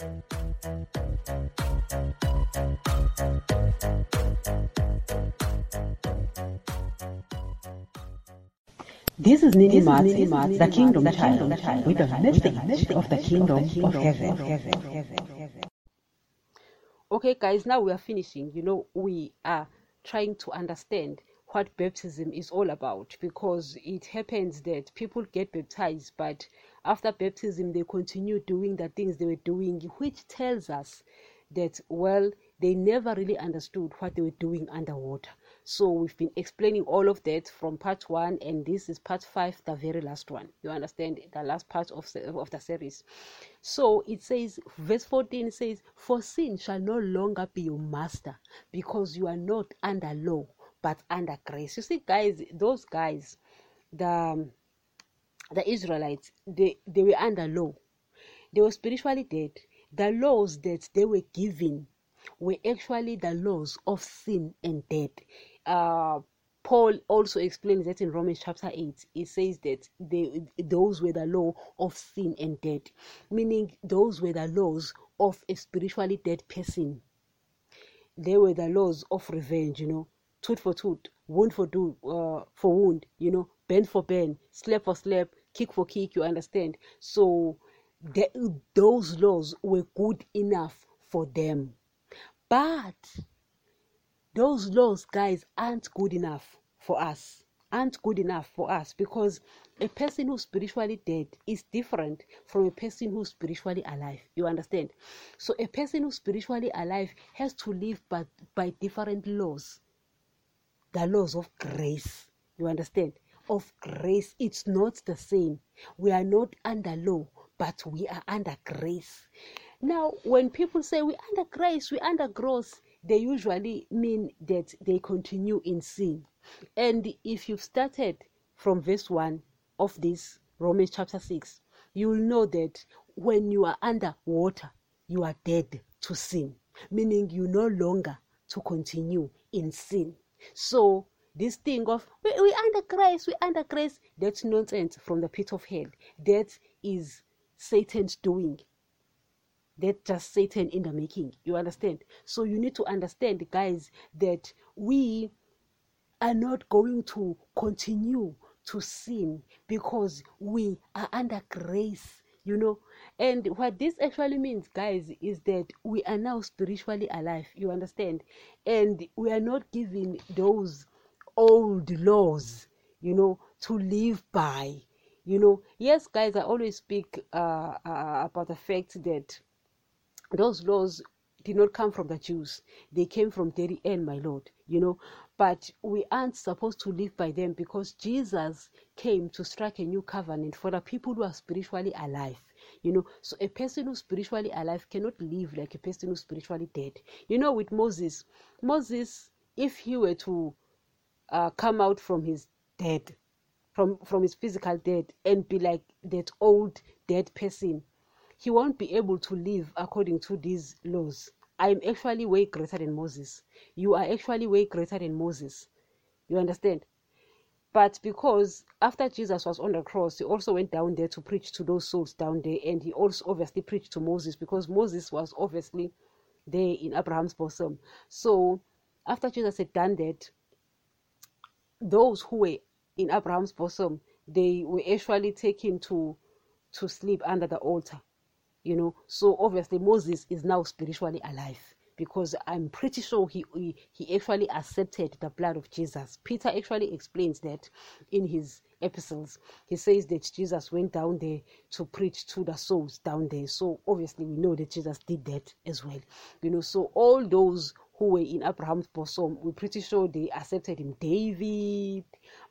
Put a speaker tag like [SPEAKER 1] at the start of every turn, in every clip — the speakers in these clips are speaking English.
[SPEAKER 1] This is Nini Mats, the Kingdom Child, with a message of the Kingdom of Heaven.
[SPEAKER 2] Okay, guys, now we are finishing. You know, we are trying to understand what baptism is all about because it happens that people get baptized, but after baptism, they continue doing the things they were doing, which tells us that, well, they never really understood what they were doing underwater. So we've been explaining all of that from part one, and this is part five, the very last one. You understand the last part of the, of the series. So it says, verse 14 says, For sin shall no longer be your master, because you are not under law, but under grace. You see, guys, those guys, the the Israelites, they, they were under law. They were spiritually dead. The laws that they were given were actually the laws of sin and death. Uh, Paul also explains that in Romans chapter 8. He says that they, those were the law of sin and death, meaning those were the laws of a spiritually dead person. They were the laws of revenge, you know, tooth for tooth, wound for do, uh, for wound, you know, bend for bend, slap for slap, kick for kick, you understand? So the, those laws were good enough for them. But those laws, guys, aren't good enough for us. Aren't good enough for us because a person who's spiritually dead is different from a person who's spiritually alive. You understand? So, a person who's spiritually alive has to live by, by different laws the laws of grace. You understand? Of grace, it's not the same. We are not under law, but we are under grace. Now, when people say we under grace, we under grace, they usually mean that they continue in sin. And if you've started from verse 1 of this Romans chapter 6, you will know that when you are under water, you are dead to sin, meaning you no longer to continue in sin. So this thing of we, we under grace, we under grace, that's nonsense from the pit of hell. That is Satan's doing. That's just Satan in the making. You understand? So you need to understand, guys, that we are not going to continue to sin because we are under grace you know and what this actually means guys is that we are now spiritually alive you understand? And we are not given those old laws you know to live by you know? Yes guys i always speak uh, uh, about the fact that those laws did not come from the jews. They came from daddy and my lord you know but we aren't supposed to live by them because jesus came to strike a new covenant for the people who are spiritually alive you know. So a person who's spiritually alive cannot live like a person who's spiritually dead. You know with moses moses if he were to uh, come out from his dead from from his physical dead, and be like that old dead person he won't be able to live according to these laws i'm actually way greater than moses. You are actually way greater than moses. You understand? But because after jesus was on the cross he also went down there to preach to those souls down there and he also obviously preached to moses because moses was obviously there in abraham's bosom. So after jesus had done that those who were in Abraham's bosom, they were actually taken to to sleep under the altar. You know, so obviously Moses is now spiritually alive because I'm pretty sure he, he he actually accepted the blood of Jesus. Peter actually explains that in his epistles. He says that Jesus went down there to preach to the souls down there. So obviously we know that Jesus did that as well. You know, so all those who were in Abraham's bosom, we're pretty sure they accepted him. David,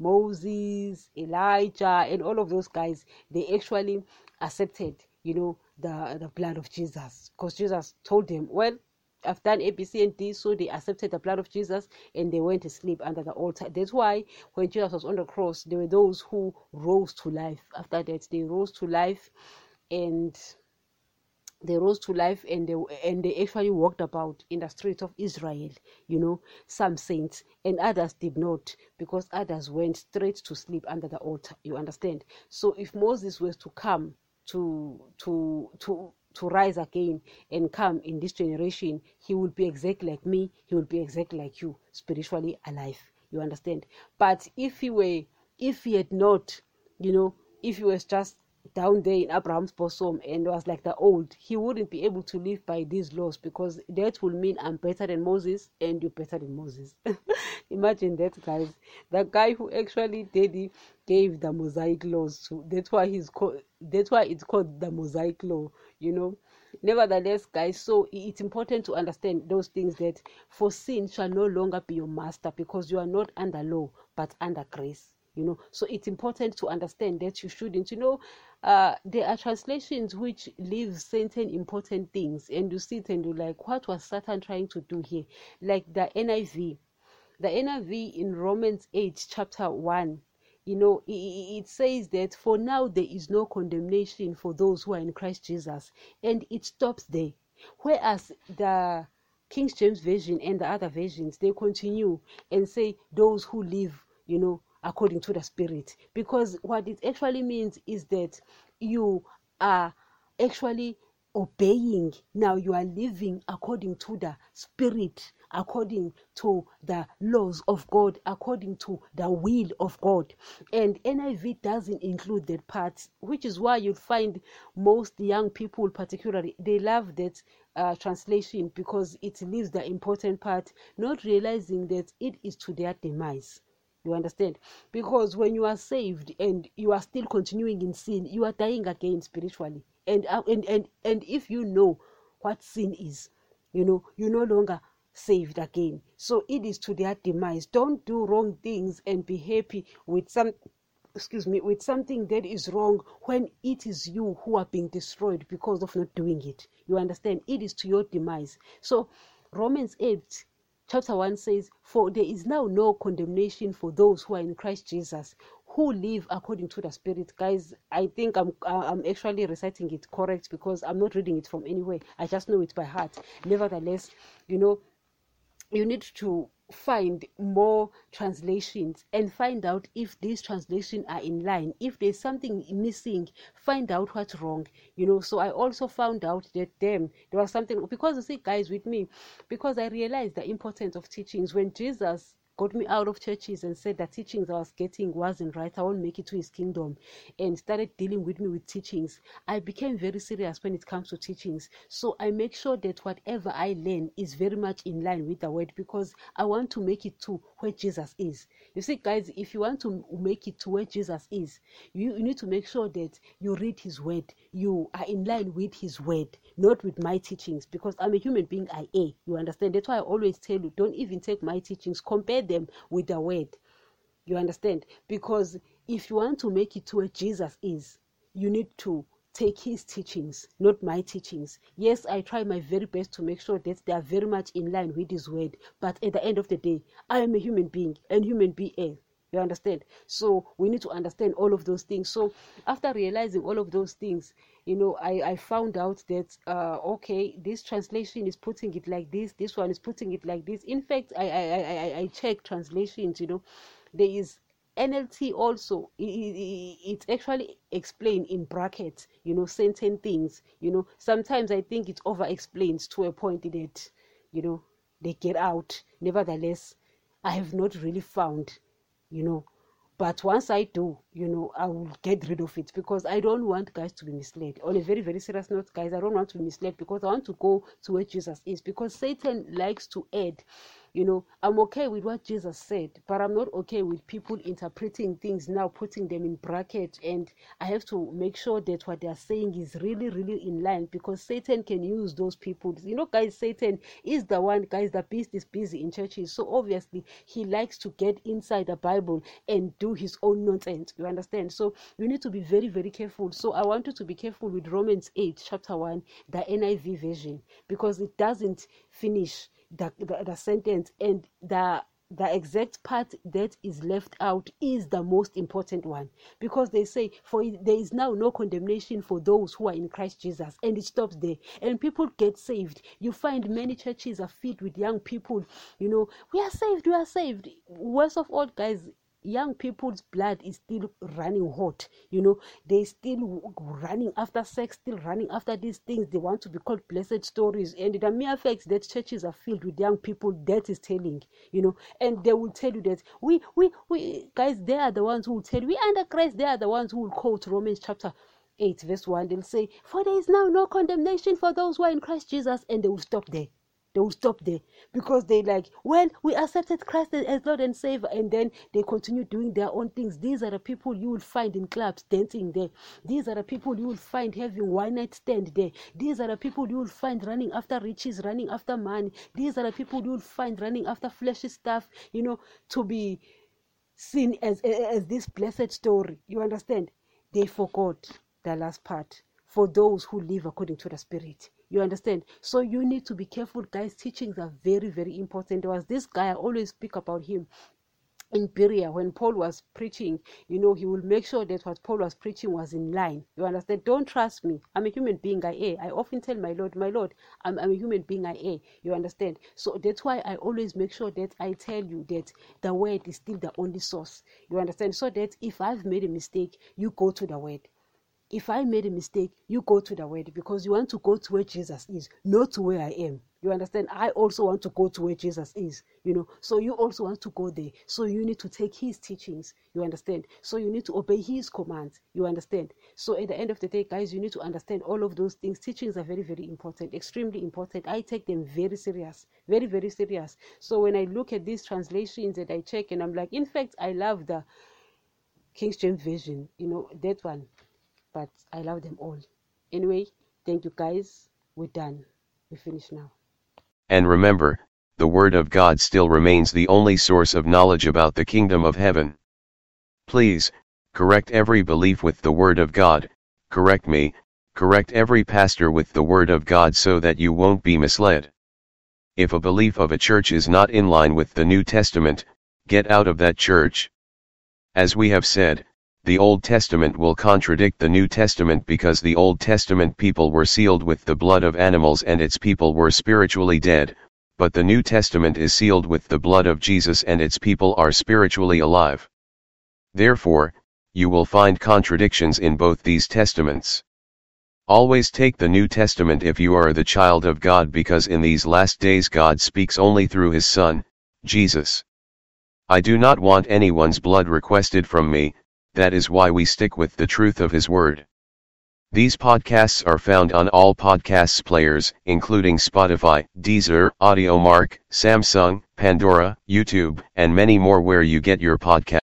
[SPEAKER 2] Moses, Elijah, and all of those guys, they actually accepted, you know, the, the blood of Jesus. Because Jesus told them, well, I've done A, B, C, and D, so they accepted the blood of Jesus and they went to sleep under the altar. That's why when Jesus was on the cross, there were those who rose to life. After that, they rose to life and they rose to life and they and they actually walked about in the streets of Israel you know some saints and others did not because others went straight to sleep under the altar you understand so if Moses was to come to to to to rise again and come in this generation, he will be exactly like me, he will be exactly like you, spiritually alive. You understand? But if he were, if he had not, you know, if he was just down there in Abraham's bosom and was like the old, he wouldn't be able to live by these laws because that will mean I'm better than Moses and you're better than Moses. Imagine that, guys. The guy who actually did gave the Mosaic laws to. That's why he's called. That's why it's called the Mosaic law. You know. Nevertheless, guys, so it's important to understand those things that for sin shall no longer be your master because you are not under law but under grace you know. So it's important to understand that you shouldn't you know uh there are translations which leave certain important things and you sit and you like what was satan trying to do here? Like the niv the niv in romans 8 chapter 1 you know it says that for now there is no condemnation for those who are in christ jesus. And it stops there. Whereas the king james version and the other versions they continue and say those who live you know according to the spirit. Because what it actually means is that you are actually obeying. Now you are living according to the spirit according to the laws of god according to the will of god. And niv doesn't include that part which is why you find most young people particularly they love that uh, translation because it leaves the important part not realizing that it is to their demise you understand? Because when you are saved and you are still continuing in sin, you are dying again spiritually. And uh, and and and if you know what sin is, you know, you're no longer saved again. So it is to their demise. Don't do wrong things and be happy with some excuse me with something that is wrong when it is you who are being destroyed because of not doing it you understand it is to your demise so romans 8 chapter 1 says, For there is now no condemnation for those who are in Christ Jesus, who live according to the Spirit. Guys, I think I'm uh, I'm actually reciting it correct because I'm not reading it from anywhere. I just know it by heart. Nevertheless, you know, you need to find more translations and find out if these translations are in line. If there's something missing find out what's wrong you know. So i also found out that them there was something because you see guys with me because i realized the importance of teachings. When jesus got me out of churches and said that teachings I was getting wasn't right. I won't make it to his kingdom and started dealing with me with teachings. I became very serious when it comes to teachings. So I make sure that whatever I learn is very much in line with the word because I want to make it to where Jesus is. You see, guys, if you want to make it to where Jesus is, you, you need to make sure that you read his word. You are in line with his word, not with my teachings, because I'm a human being, I a. You understand? That's why I always tell you, don't even take my teachings, compare them with the word. You understand? Because if you want to make it to where Jesus is, you need to take his teachings, not my teachings. Yes, I try my very best to make sure that they are very much in line with his word. But at the end of the day, I am a human being and human being. You understand? So we need to understand all of those things. So after realizing all of those things, you know, I, I found out that uh, okay, this translation is putting it like this, this one is putting it like this. In fact, I I I, I check translations. You know, there is NLT also it, it, it's actually explained in brackets you know certain things you know sometimes I think it over explains to a point that you know they get out nevertheless I have not really found you know but once I do, you know, I will get rid of it because I don't want guys to be misled. On a very, very serious note, guys, I don't want to be misled because I want to go to where Jesus is because Satan likes to add you know, I'm okay with what Jesus said, but I'm not okay with people interpreting things now, putting them in bracket, and I have to make sure that what they're saying is really, really in line because Satan can use those people. You know, guys, Satan is the one, guys, the beast is busy in churches, so obviously he likes to get inside the Bible and do his own nonsense. You understand? So you need to be very, very careful. So I want you to be careful with Romans 8, chapter 1, the NIV version, because it doesn't finish the, the, the sentence and the the exact part that is left out is the most important one. Because they say for there is now no condemnation for those who are in christ jesus and it stops there. And people get saved. You find many churches are filled with young people you know. We are saved we are saved. Worst of all guys young people's blood is still running hot you know. They still running after sex still running after these things. They want to be called blessed stories. And the mere fact that churches are filled with young people that is telling you know. And they will tell you that we we we guys they are the ones who will tell we under christ they are the ones who will quote romans chapter 8 verse 1 they'll say for there is now no condemnation for those who are in christ jesus and they will stop there they will stop there. Because they like well we accepted christ as lord and savior and then they continue doing their own things these are the people you will find in clubs dancing there. These are the people you will find having one night stand there. These are the people you will find running after riches running after money. These are the people you will find running after fleshy stuff you know to be seen as as this blessed story. You understand? They forgot the last part for those who live according to the spirit you understand so you need to be careful guys teachings are very very important there was this guy i always speak about him in Berea, when Paul was preaching, you know, he will make sure that what Paul was preaching was in line. You understand? Don't trust me. I'm a human being. I err. I often tell my Lord, my Lord, I'm, I'm a human being. I err. You understand? So that's why I always make sure that I tell you that the word is still the only source. You understand? So that if I've made a mistake, you go to the word if I made a mistake, you go to the word because you want to go to where Jesus is, not to where I am. You understand? I also want to go to where Jesus is, you know. So you also want to go there. So you need to take his teachings, you understand? So you need to obey his commands, you understand? So at the end of the day, guys, you need to understand all of those things. Teachings are very, very important, extremely important. I take them very serious, very, very serious. So when I look at these translations and I check and I'm like, in fact, I love the King James Version, you know, that one but I love them all. Anyway, thank you guys. We're done. We finish now.
[SPEAKER 3] And remember, the Word of God still remains the only source of knowledge about the kingdom of heaven. Please, correct every belief with the Word of God, correct me, correct every pastor with the Word of God so that you won't be misled. If a belief of a church is not in line with the New Testament, get out of that church. As we have said, the Old Testament will contradict the New Testament because the Old Testament people were sealed with the blood of animals and its people were spiritually dead, but the New Testament is sealed with the blood of Jesus and its people are spiritually alive. Therefore, you will find contradictions in both these testaments. Always take the New Testament if you are the child of God because in these last days God speaks only through his Son, Jesus. I do not want anyone's blood requested from me, that is why we stick with the truth of His Word. These podcasts are found on all podcasts players, including Spotify, Deezer, Audiomack, Samsung, Pandora, YouTube, and many more where you get your podcast.